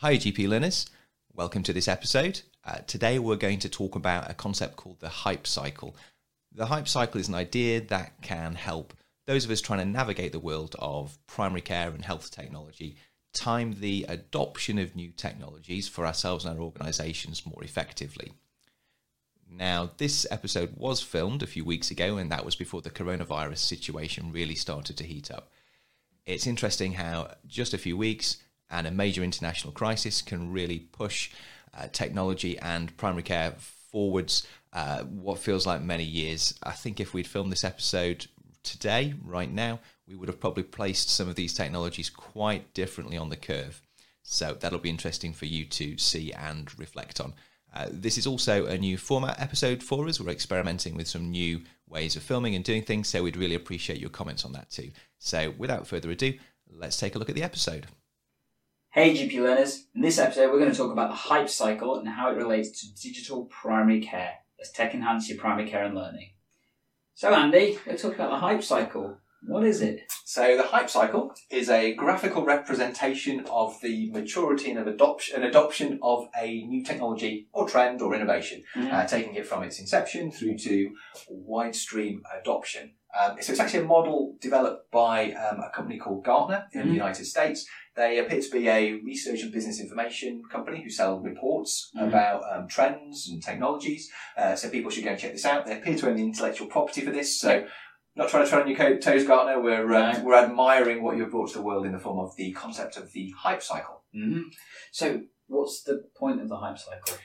Hi, GP learners. Welcome to this episode. Uh, today, we're going to talk about a concept called the hype cycle. The hype cycle is an idea that can help those of us trying to navigate the world of primary care and health technology time the adoption of new technologies for ourselves and our organizations more effectively. Now, this episode was filmed a few weeks ago, and that was before the coronavirus situation really started to heat up. It's interesting how just a few weeks and a major international crisis can really push uh, technology and primary care forwards uh, what feels like many years. I think if we'd filmed this episode today, right now, we would have probably placed some of these technologies quite differently on the curve. So that'll be interesting for you to see and reflect on. Uh, this is also a new format episode for us. We're experimenting with some new ways of filming and doing things, so we'd really appreciate your comments on that too. So without further ado, let's take a look at the episode. Hey GP learners, in this episode we're going to talk about the hype cycle and how it relates to digital primary care as tech enhance your primary care and learning. So Andy, let's talk about the hype cycle. What is it? So the hype cycle is a graphical representation of the maturity and of adoption, and adoption of a new technology or trend or innovation, Mm. uh, taking it from its inception through to wide stream adoption. Um, so it's actually a model developed by um, a company called Gartner in Mhm. the United States. They appear to be a research and business information company who sell reports Mhm. about um, trends and technologies. Uh, so people should go and check this out. They appear to own the intellectual property for this. So not trying to tread on your toes, Gartner. We're um, No. we're admiring what you've brought to the world in the form of the concept of the hype cycle. hmm So, what's the point of the hype cycle?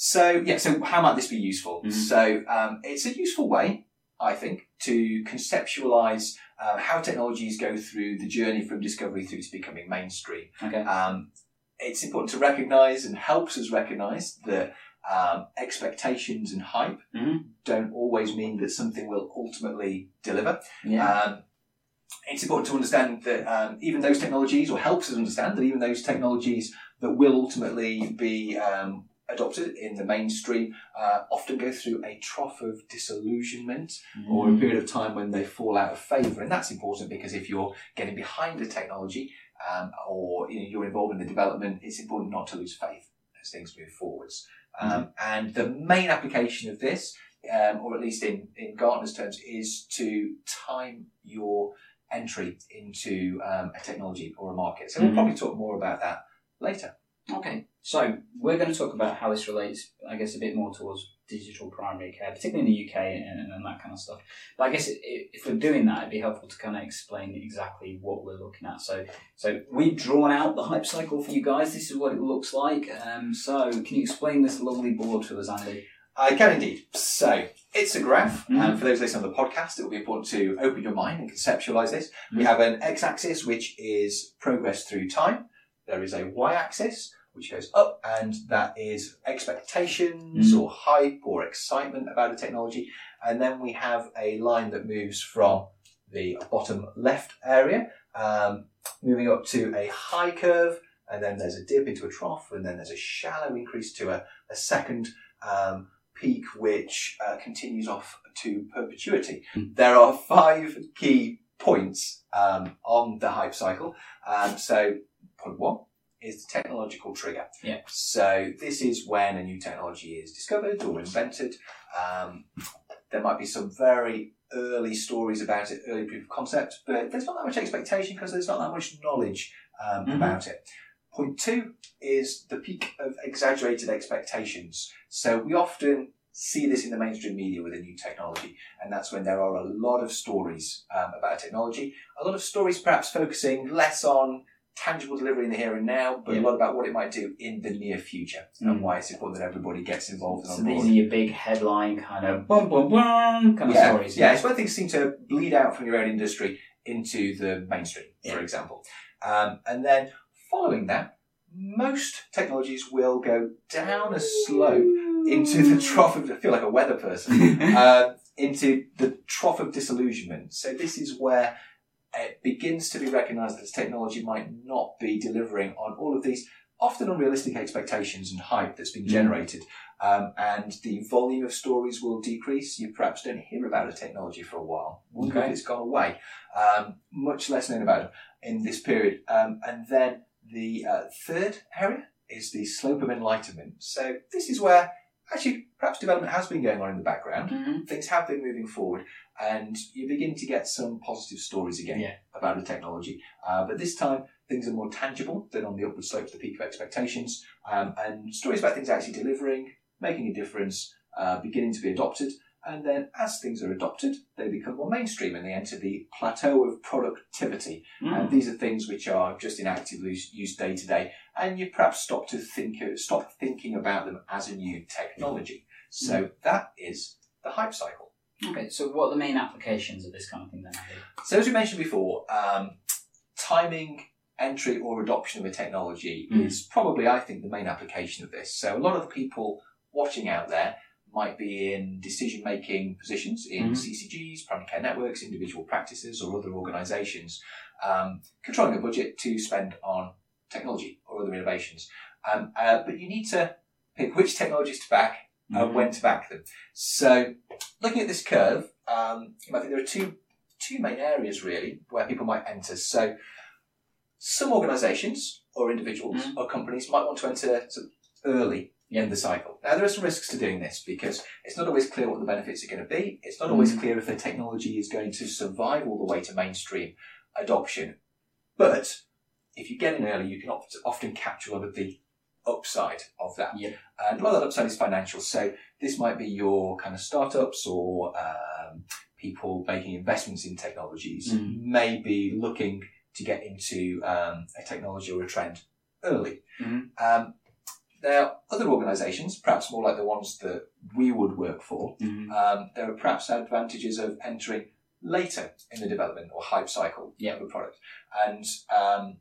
So yeah, so how might this be useful? Mhm. So um, it's a useful way, I think, to conceptualize uh, how technologies go through the journey from discovery through to becoming mainstream. Okay. Um, it's important to recognize and helps us recognize that um, expectations and hype Mhm. don't always mean that something will ultimately deliver. Yeah. Um, it's important to understand that um, even those technologies, or helps us understand that even those technologies that will ultimately be um, adopted in the mainstream uh, often go through a trough of disillusionment or a Mm. period of time when they fall out of favour. And that's important because if you're getting behind the technology um, or you know, you're involved in the development, it's important not to lose faith as things move forwards. Um, And the main application of this, um, or at least in, in Gartner's terms, is to time your entry into um, a technology or a market. So we'll Mhm. probably talk more about that later. Okay. So, we're going to talk about how this relates, I guess, a bit more towards digital primary care, particularly in the UK and, and that kind of stuff. But I guess i if we're doing that, it'd be helpful to kind of explain exactly what we're looking at. So, so we've drawn out the hype cycle for you guys. This is what it looks like. Um, so, can you explain this lovely board to us, Andy? I can indeed. So it's a graph, Mhm. and for those listening on the podcast, it will be important to open your mind and conceptualize this. We Mhm. have an x-axis, which is progress through time. There is a y-axis, which goes up, and that is expectations Mhm. or hype or excitement about a technology. And then we have a line that moves from the bottom left area, um, moving up to a high curve, and then there's a dip into a trough, and then there's a shallow increase to a, a second um, peak, which uh, continues off to perpetuity. Mm. There are five key points um, on the hype cycle. Um, so, point one is the technological trigger. Yeah. So, this is when a new technology is discovered or invented. Um, there might be some very early stories about it, early proof of concept, but there's not that much expectation because there's not that much knowledge um, Mhm. about it. Point two is the peak of exaggerated expectations. So we often see this in the mainstream media with a new technology, and that's when there are a lot of stories um, about technology. A lot of stories perhaps focusing less on tangible delivery in the here and now, but Yeah. a lot about what it might do in the near future Mm. and why it's important that everybody gets involved So these are your big headline kind of boom, boom, boom kind of yeah, stories. yeah, it's when things seem to bleed out from your own industry into the mainstream, Yeah. for example. Um, and then following that, most technologies will go down a slope into the trough of, I feel like a weather person, uh, into the trough of disillusionment. So this is where it begins to be recognised that this technology might not be delivering on all of these often unrealistic expectations and hype that's been Mm. generated. Um, and the volume of stories will decrease. You perhaps don't hear about a technology for a while. Wonder Okay. if it's gone away. Um, much less known about it in this period. Um, and then the uh, third area is the slope of enlightenment. So this is where actually perhaps development has been going on in the background. Mhm. Things have been moving forward, and you begin to get some positive stories again Yeah. about the technology. Uh, but this time, things are more tangible than on the upward slope to the peak of expectations, um, and stories about things actually delivering, making a difference, uh, beginning to be adopted. And then, as things are adopted, they become more mainstream and they enter the plateau of productivity. Mm. And these are things which are just in active use, day to day, and you perhaps stop to think, stop thinking about them as a new technology. So that is the hype cycle. Okay, so what are the main applications of this kind of thing then? So as we mentioned before, um, timing entry or adoption of a technology Mm. is probably, I think, the main application of this. So a lot of the people watching out there might be in decision making positions in Mhm. CCGs, primary care networks, individual practices, or other organisations, um, controlling a budget to spend on technology or other innovations. Um, uh, but you need to pick which technologies to back and Mhm. when to back them. So, looking at this curve, um, I think there are two two main areas really where people might enter. So, some organisations or individuals Mhm. or companies might want to enter sort of early in the cycle. Now, there are some risks to doing this because it's not always clear what the benefits are going to be. It's not always Mhm. clear if the technology is going to survive all the way to mainstream adoption. But if you get in early, you can oft- often capture a lot of the upside of that. Yeah. And a lot of that upside is financial. So this might be your kind of startups or um, people making investments in technologies Mm. may be looking to get into um, a technology or a trend early. Mhm. Um, there are other organisations, perhaps more like the ones that we would work for. Um, there are perhaps advantages of entering later in the development or hype cycle Yeah. of a product. And um,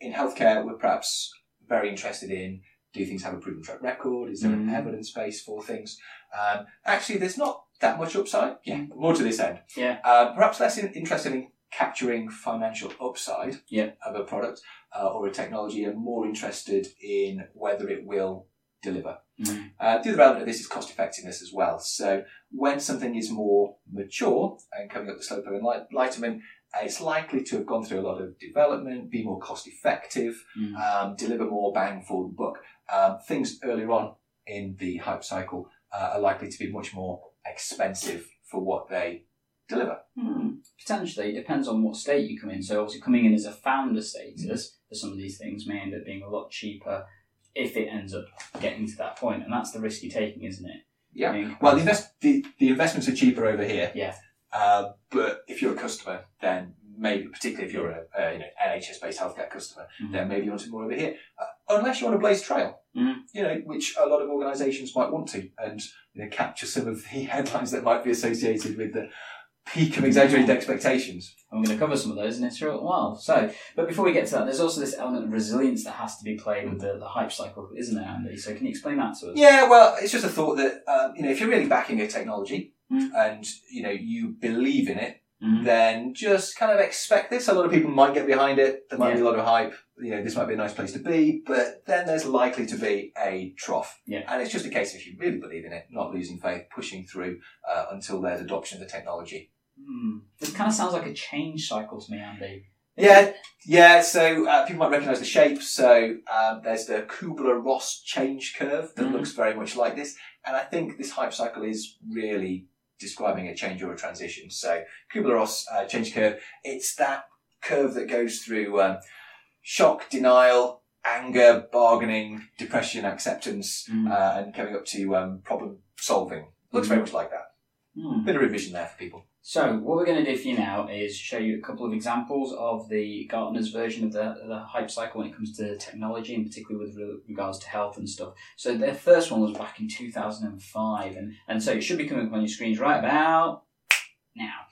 in healthcare, we're perhaps very interested in do things have a proven track record? Is there an Mhm. evidence base for things? Um, actually, there's not that much upside. Yeah, more to this end. Yeah. Uh, perhaps less in, interested in capturing financial upside Yeah. of a product uh, or a technology, and more interested in whether it will deliver. Mhm. Uh, the other element of this is cost effectiveness as well. So when something is more mature and coming up the slope of enlight- enlightenment, it's likely to have gone through a lot of development, be more cost effective, Mhm. um, deliver more bang for the buck. Um, things earlier on in the hype cycle uh, are likely to be much more expensive for what they deliver. Hmm. Potentially, it depends on what state you come in. So, obviously, coming in as a founder status for some of these things may end up being a lot cheaper if it ends up getting to that point. point, and that's the risk you're taking, isn't it? Yeah. Well, the, invest- the, the investments are cheaper over here. Yeah. Uh, but if you're a customer, then maybe, particularly if you're a, a you know, NHS-based healthcare customer, Mhm. then maybe you want to more over here. Uh, unless you want to blaze trail, Mhm. you know, which a lot of organisations might want to, and you know, capture some of the headlines that might be associated with the peak of exaggerated expectations. I'm going to cover some of those in a short while. So, but before we get to that, there's also this element of resilience that has to be played with the, the hype cycle, isn't there, Andy? So, can you explain that to us? Yeah, well, it's just a thought that um, you know, if you're really backing a technology Mm. and you know you believe in it, Mhm. then just kind of expect this. A lot of people might get behind it. There might be a lot of hype. You know, this might be a nice place to be, but then there's likely to be a trough. Yeah. And it's just a case of if you really believe in it, not losing faith, pushing through uh, until there's adoption of the technology. Hmm. This kind of sounds like a change cycle to me, Andy. Yeah, yeah. So uh, people might recognise the shape. So um, there's the Kubler-Ross change curve that Mhm. looks very much like this, and I think this hype cycle is really describing a change or a transition. So Kubler-Ross uh, change curve. It's that curve that goes through um, shock, denial, anger, bargaining, depression, acceptance, Mm. uh, and coming up to um, problem solving. Looks very much like that. Hmm. Bit of revision there for people. So, what we're going to do for you now is show you a couple of examples of the Gartner's version of the, the hype cycle when it comes to technology, and particularly with regards to health and stuff. So, their first one was back in 2005, and, and so it should be coming up on your screens right about now.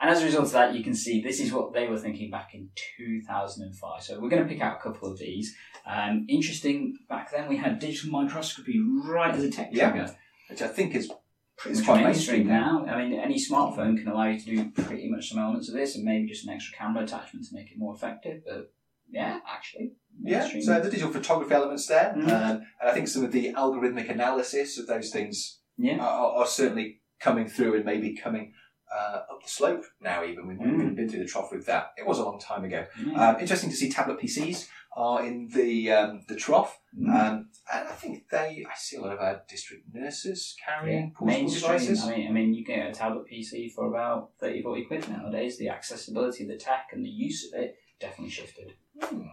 And as a result of that, you can see this is what they were thinking back in 2005. So, we're going to pick out a couple of these. Um, interesting, back then we had digital microscopy right as a tech Yeah. trigger Which I think is pretty It's much quite mainstream mainstream now. I mean, any smartphone can allow you to do pretty much some elements of this, and maybe just an extra camera attachment to make it more effective. But yeah, actually, Yeah, so the digital photography elements there, Mhm. um, and I think some of the algorithmic analysis of those things yeah, are, are certainly coming through and maybe coming uh, up the slope now. Even we've Mm. been through the trough with that. It was a long time ago. yeah. Um, interesting to see tablet PCs are in the um, the trough. Mm. Um, and I think they, I see a lot of our district nurses carrying portable devices. I mean, I mean, you can get a tablet PC for about 30, 40 quid nowadays. The accessibility, the tech, and the use of it definitely shifted. Hmm.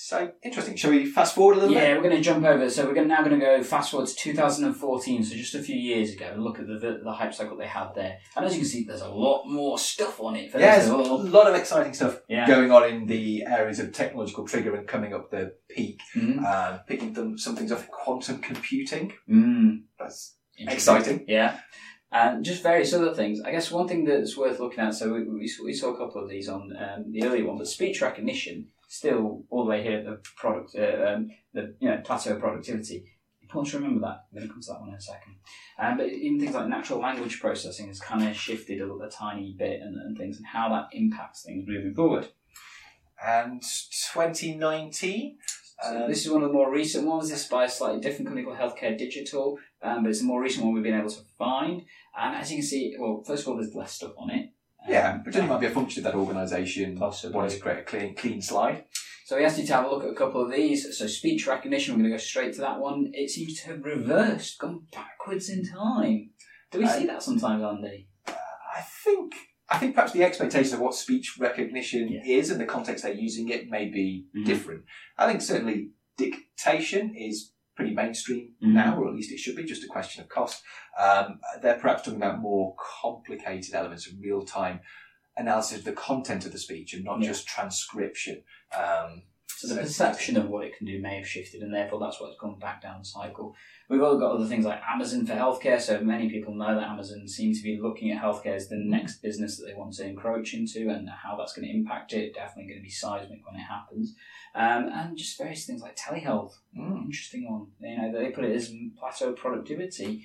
So interesting. Shall we fast forward a little Yeah, bit? Yeah, we're going to jump over. So we're gonna, now going to go fast forward to 2014, so just a few years ago, and look at the the hype cycle they had there. And as you can see, there's a lot more stuff on it. For Yeah, there's a lot of exciting stuff Yeah. going on in the areas of technological trigger and coming up the peak. Mm. Um, picking them, some things off quantum computing. Mm. That's exciting. Yeah. And just various other things. I guess one thing that's worth looking at, so we, we, we saw a couple of these on um, the earlier one, but speech recognition, still all the way here at the product, uh, um, the you know plateau of productivity. Important to remember that. I'm going to come to that one in a second. Um, but even things like natural language processing has kind of shifted a, a tiny bit and, and things, and how that impacts things moving forward. And 2019. So um, this is one of the more recent ones. This is by a slightly different company called Healthcare Digital, um, but it's a more recent one we've been able to find. And as you can see, well, first of all, there's less stuff on it. Yeah, only might be a function of that organisation Possibly. wanting to create a clean, clean slide. So we asked you to have a look at a couple of these. So speech recognition, we're going to go straight to that one. It seems to have reversed, gone backwards in time. Do we I- see that sometimes, Andy? I think I think perhaps the expectation of what speech recognition Yeah. is and the context they're using it may be Mhm. different. I think certainly dictation is pretty mainstream Mhm. now, or at least it should be, just a question of cost. Um, they're perhaps talking about more complicated elements of real time analysis of the content of the speech and not Yeah. just transcription. Um, So the perception of what it can do may have shifted, and therefore that's why it's gone back down the cycle. We've all got other things like Amazon for healthcare. So many people know that Amazon seems to be looking at healthcare as the next business that they want to encroach into, and how that's going to impact it. Definitely going to be seismic when it happens, um, and just various things like telehealth. mm. Interesting one. You know, they put it as plateau productivity.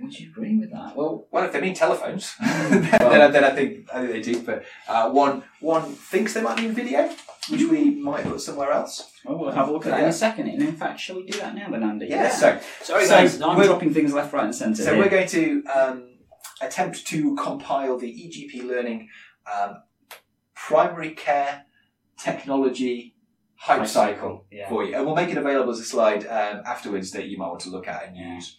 Would you agree with that? Well, Well, if they mean telephones, Well- then, I, then I think I think they do. But uh, one one thinks they might mean video, which we might put somewhere else. well, we'll have a look at that in a second. And in fact, shall we do that now, then, Andy? Yeah. So Sorry, So guys. I'm we're- dropping things left, right, and centre. So here. we're going to um, attempt to compile the EGP Learning um, primary care technology hype cycle yeah. for you, and we'll make it available as a slide um, afterwards that you might want to look at and use.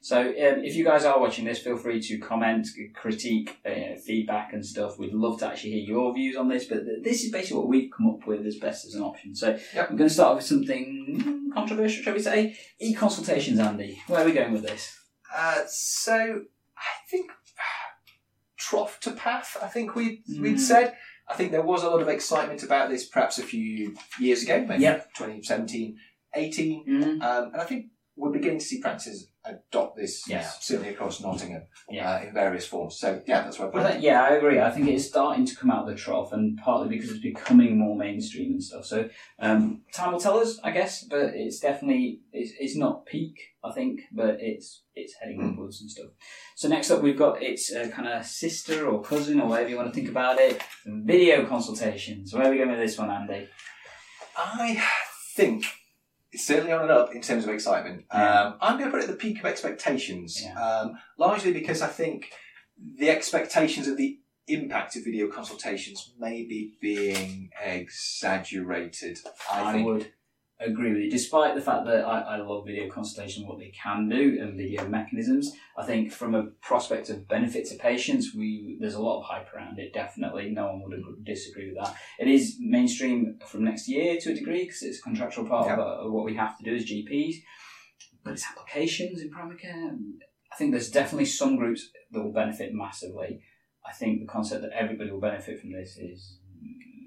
So, um, if you guys are watching this, feel free to comment, critique, uh, feedback, and stuff. We'd love to actually hear your views on this, but th- this is basically what we've come up with as best as an option. So, Yep. we're going to start with something mm, controversial, shall we say? E consultations, Andy. Where are we going with this? Uh, so I think trough to path. I think we Mm. we'd said. I think there was a lot of excitement about this perhaps a few years ago, maybe Yep. 2017, 18. Mm. Um, and I think we're beginning to see practices adopt this now, certainly across Nottingham Yeah. uh, in various forms. So, yeah, that's I Well, put that- yeah, I agree. I think it's starting to come out of the trough, and partly because it's becoming more mainstream and stuff. So um, time will tell us, I guess. But it's definitely it's, it's not peak, I think, but it's it's heading Mm. upwards and stuff. So next up, we've got its uh, kind of sister or cousin or whatever you want to think about it. Video consultations. Where are we going with this one, Andy? I think it's certainly on and up in terms of excitement. Yeah. Um, I'm going to put it at the peak of expectations, Yeah. um, largely because I think the expectations of the impact of video consultations may be being exaggerated. I, think. would agree with you. Despite the fact that I, I love video consultation, what they can do, and video mechanisms, I think from a prospect of benefit to patients, we there's a lot of hype around it. Definitely, no one would ag- disagree with that. It is mainstream from next year to a degree because it's a contractual part of, uh, of what we have to do as GPs. But its applications in primary care, I think there's definitely some groups that will benefit massively. I think the concept that everybody will benefit from this is,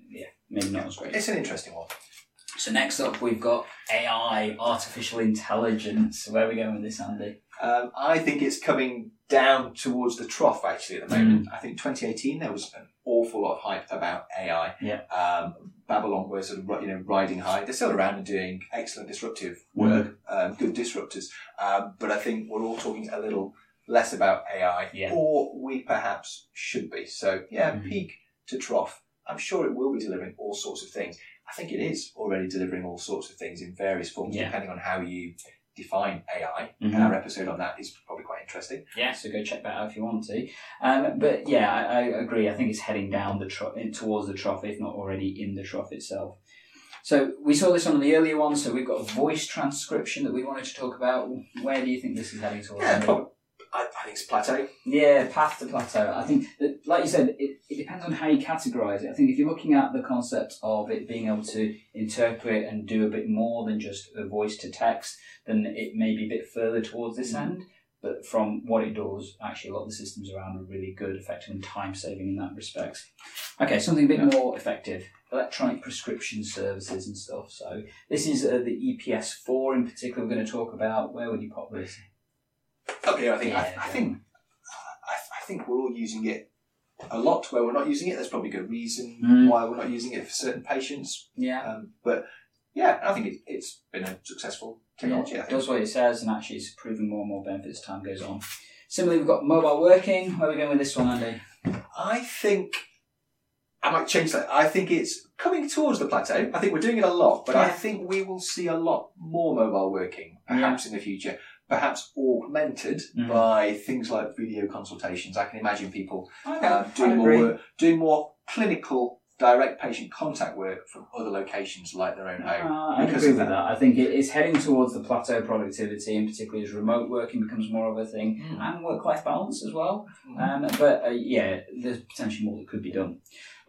yeah, maybe not as great. It's an interesting one. So next up, we've got AI, artificial intelligence. Where are we going with this, Andy? Um, I think it's coming down towards the trough actually at the moment. I think 2018 there was an awful lot of hype about AI. Yeah. Um, Babylon was sort of you know riding high. They're still around and doing excellent disruptive work, um, good disruptors. Um, but I think we're all talking a little less about AI, Yeah. or we perhaps should be. So yeah, Mhm. peak to trough. I'm sure it will be delivering all sorts of things. I think it is already delivering all sorts of things in various forms, Yeah. depending on how you define AI. Mhm. And our episode on that is probably quite interesting. Yeah, so go check that out if you want to. Um, but yeah, I, I agree. I think it's heading down the trough, towards the trough, if not already in the trough itself. So we saw this on the earlier one. So we've got a voice transcription that we wanted to talk about. Where do you think this is heading towards? Yeah, I, I think it's plateau. Yeah, path to plateau. I think, that, like you said, it, it depends on how you categorize it. I think if you're looking at the concept of it being able to interpret and do a bit more than just a voice to text, then it may be a bit further towards this end. But from what it does, actually, a lot of the systems around are really good, effective, and time saving in that respect. Okay, something a bit more effective electronic prescription services and stuff. So, this is uh, the EPS 4 in particular, we're going to talk about. Where would you pop this? Okay, I think I, Yeah, I think I, I think we're all using it a lot where we're not using it. There's probably a good reason Mm. why we're not using it for certain patients. Yeah. Um, but yeah, I think it, it's been a successful technology. Yeah, it think. does what it says, and actually it's proving more and more benefits as time goes on. Similarly, we've got mobile working. Where are we going with this one, Andy? I think I might change that. I think it's coming towards the plateau. I think we're doing it a lot, but I think we will see a lot more mobile working perhaps in the future. Perhaps augmented Mhm. by things like video consultations. I can imagine people um, doing more work, doing more clinical direct patient contact work from other locations like their own home. Uh, I agree with that. I think it is heading towards the plateau productivity, and particularly as remote working becomes more of a thing, Mm. and work-life balance as well. Mm. Um, but uh, yeah, there's potentially more that could be done.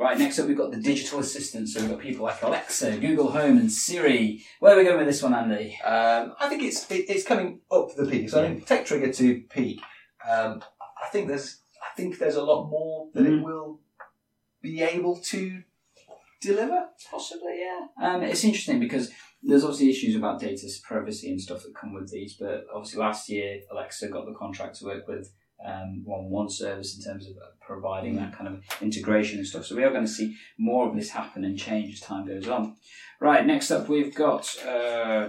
Right, next up we've got the digital assistants. So we've got people like Alexa, Google Home, and Siri. Where are we going with this one, Andy? Um, I think it's it, it's coming up the peak. So I think tech trigger to peak. Um, I think there's I think there's a lot more that Mm. it will be able to deliver. Possibly, yeah. Um, it's interesting because there's obviously issues about data privacy and stuff that come with these, but obviously last year Alexa got the contract to work with um, One One service in terms of uh, providing that kind of integration and stuff. So we are going to see more of this happen and change as time goes on. Right, next up we've got uh,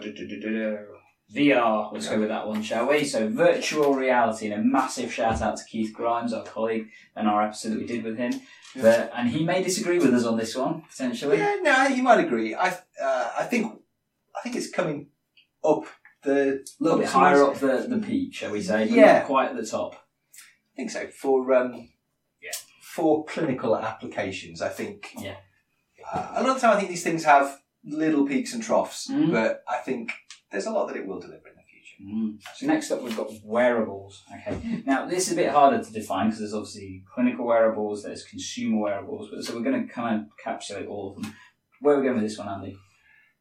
VR. Let's go with that one, shall we? So virtual reality, and a massive shout out to Keith Grimes, our colleague, and our episode that we did with him. But, and he may disagree with us on this one potentially. Yeah, no, you might agree. I uh, I think I think it's coming up the A little bit higher up the, the peak, shall we say? But Yeah. Quite at the top. I think so for um, Yeah. for clinical applications. I think Yeah. uh, a lot of the time I think these things have little peaks and troughs, Mm. but I think there's a lot that it will deliver in the future. So next up, we've got wearables. Okay. Now this is a bit harder to define because there's obviously clinical wearables, there's consumer wearables, but so we're going to kind of encapsulate all of them. Where are we going with this one, Andy?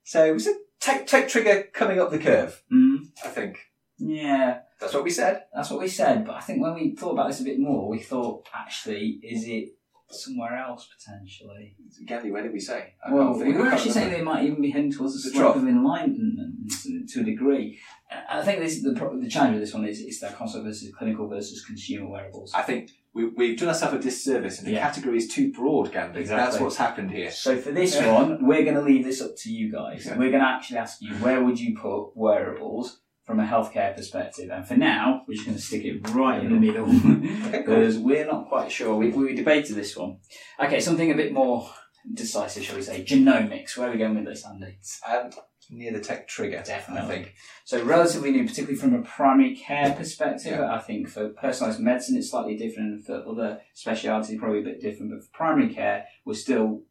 So it's a tech, tech trigger coming up the curve. Mm, I think yeah, that's what we said. that's what we said. But I think when we thought about this a bit more, we thought actually, is it somewhere else potentially? Gandhi, where did we say? I Well, we were actually saying they might even be heading towards a trough. of enlightenment to a degree. I think this, the, the challenge with this one is it's that concept versus clinical versus consumer wearables. I think we, we've done ourselves a disservice, and the Yeah. category is too broad, Gandhi. Exactly. That's what's happened here. So for this one, we're going to leave this up to you guys. Okay. We're going to actually ask you where would you put wearables from a healthcare perspective, and for now, we're just going to stick it right in the middle because we're not quite sure. We, we debated this one. Okay, something a bit more decisive, shall we say? Genomics. Where are we going with this, Andy? Um, near the tech trigger, Definitely. I think. So relatively new, particularly from a primary care perspective. Yeah. I think for personalised medicine, it's slightly different. and For other specialities, probably a bit different. But for primary care, we're still,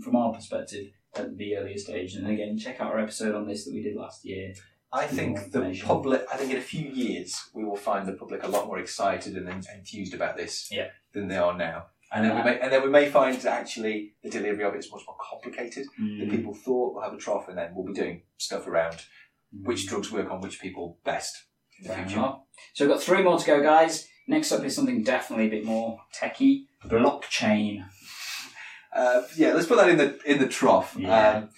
from our perspective, at the earlier stage. And again, check out our episode on this that we did last year. I think the public. I think in a few years we will find the public a lot more excited and en- enthused about this Yeah. than they are now. And then we may, and then we may find that actually the delivery of it is much more complicated Mm. than people thought. We'll have a trough, and then we'll be doing stuff around which drugs work on which people best in the Fair future. enough. So we've got three more to go, guys. Next up is something definitely a bit more techie blockchain. Uh, yeah, let's put that in the in the trough. Yeah.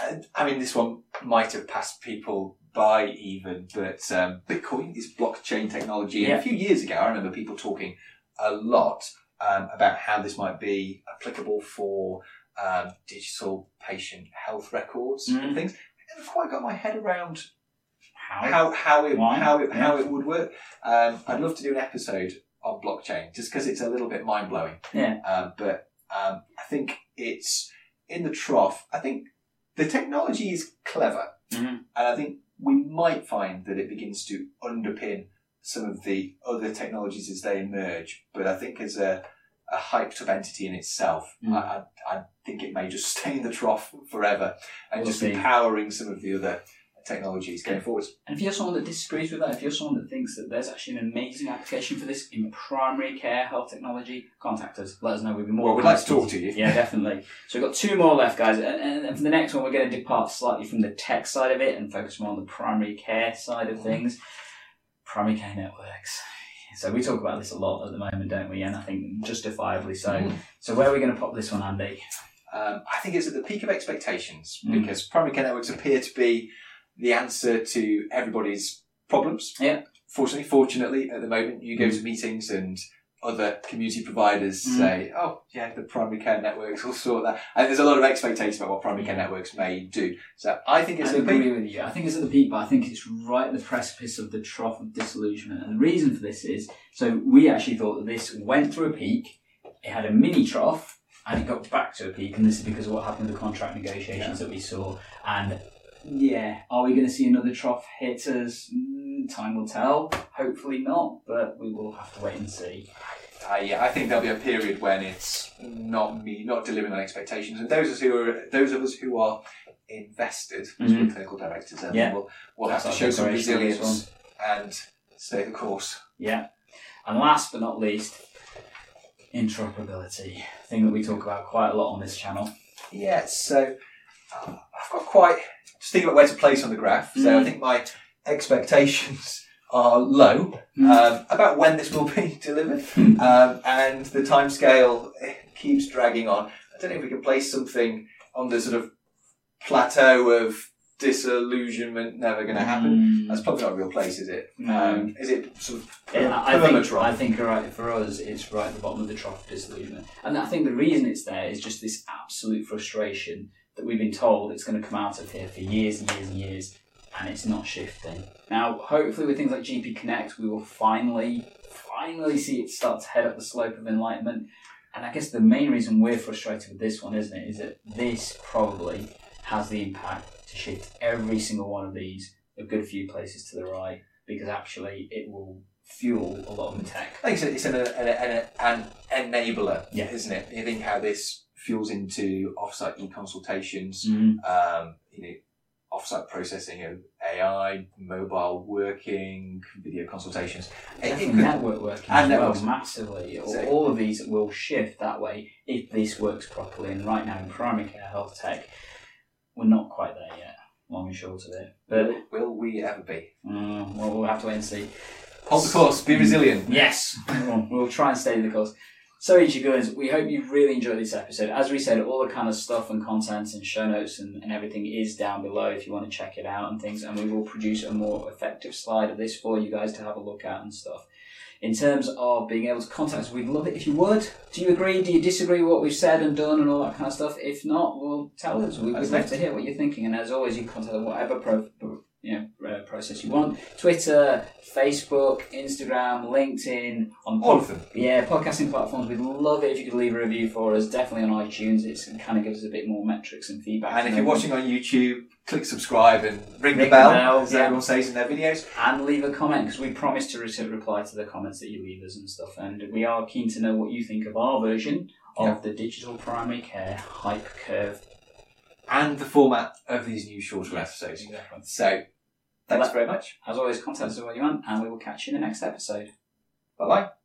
Um, I mean, this one might have passed people by even, but um, Bitcoin is blockchain technology. And Yeah. a few years ago, I remember people talking a lot um, about how this might be applicable for um, digital patient health records Mm. and things. I never quite got my head around How? how how it Why? how it how it would work. Um, I'd love to do an episode on blockchain just because it's a little bit mind blowing. Yeah. Um, but um, I think it's in the trough. I think the technology is clever, Mhm. and I think we might find that it begins to underpin some of the other technologies as they emerge. But I think as a a hyped up entity in itself. Mm. I, I, I think it may just stay in the trough forever and We'll just see. be powering some of the other technologies going forwards. And if you're someone that disagrees with that, if you're someone that thinks that there's actually an amazing application for this in primary care health technology, contact us. Let us know. We'd be more Well, we'd like to talk to you. Yeah, definitely. So we've got two more left, guys. And, and, and for the next one, we're going to depart slightly from the tech side of it and focus more on the primary care side of things. Primary care networks. So we talk about this a lot at the moment, don't we? And I think justifiably so. Mm. So where are we going to pop this one, Andy? Um, I think it's at the peak of expectations Mm. because primary care networks appear to be the answer to everybody's problems. Yeah. Fortunately, fortunately, at the moment, you go to meetings and other community providers Mm. say, "Oh, yeah, the primary care networks will sort that." And there's a lot of expectation about what primary care networks may do. So I think it's I at the peak. agree with you. I think it's at the peak, but I think it's right at the precipice of the trough of disillusionment. And the reason for this is so we actually thought that this went through a peak, it had a mini trough, and it got back to a peak. And this is because of what happened with the contract negotiations that we saw. And yeah, are we going to see another trough hit us? Mm, time will tell. Hopefully not, but we will have to wait and see. Uh, yeah, I think there'll be a period when it's not me, not delivering on expectations, and those of us who are those of us who are invested, as Mhm. we're clinical directors, then Yeah. will will have to show some declaration on this resilience and stay the course. Yeah. And last but not least, interoperability. Thing that we talk about quite a lot on this channel. Yeah, so I've got quite just thinking about where to place on the graph. So I Mm. think my expectations are low Mm. um, about when this will be delivered, um, and the timescale keeps dragging on. I don't know if we can place something on the sort of plateau of disillusionment, never going to happen. Mm. That's probably not a real place, is it? No. Um, is it sort of Yeah, I think, permatrough? I think right, for us, it's right at the bottom of the trough of disillusionment. And I think the reason it's there is just this absolute frustration that we've been told it's going to come out of here for years and years and years, and it's not shifting. Now, hopefully, with things like GP Connect, we will finally, finally see it start to head up the slope of enlightenment. And I guess the main reason we're frustrated with this one, isn't it, is that this probably has the impact to shift every single one of these a good few places to the right, because actually it will fuel a lot of the tech. I think it's, an, an, an, an enabler, Yeah. isn't it? You think how this fuels into offsite e-consultations, Mm. um, you know, offsite processing of AI, mobile working, video consultations. It- it could- network working and as well, massively. All- So- All of these will shift that way if this works properly. And right now in primary care health tech, we're not quite there yet, long and short of it. But will we ever be? mm, well, we'll have to wait and see. Hold the course, be resilient. Yes, we'll, we'll try and stay in the course. So, Ichigoans, we hope you really enjoyed this episode. As we said, all the kind of stuff and content and show notes and, and everything is down below if you want to check it out and things. And we will produce a more effective slide of this for you guys to have a look at and stuff. In terms of being able to contact us, we'd love it if you would. Do you agree? Do you disagree with what we've said and done and all that kind of stuff? If not, well, tell us. We- We'd love to hear what you're thinking. And as always, you can contact whatever pro, you know, uh, process you want. Twitter, Facebook, Instagram, LinkedIn, on All of them. yeah, podcasting platforms. We'd love it if you could leave a review for us. Definitely on iTunes. It's, it kind of gives us a bit more metrics and feedback. And if you're watching on YouTube, click subscribe and ring, the Ring the bell, bell, as yeah. everyone says in their videos. and leave a comment because we promise to re- reply to the comments that you leave us and stuff. And we are keen to know what you think of our version of Yeah. the digital primary care hype curve. And the format of these new shorter episodes. Exactly. So, thanks very much. As always, contact us what you want, and we will catch you in the next episode. Bye bye.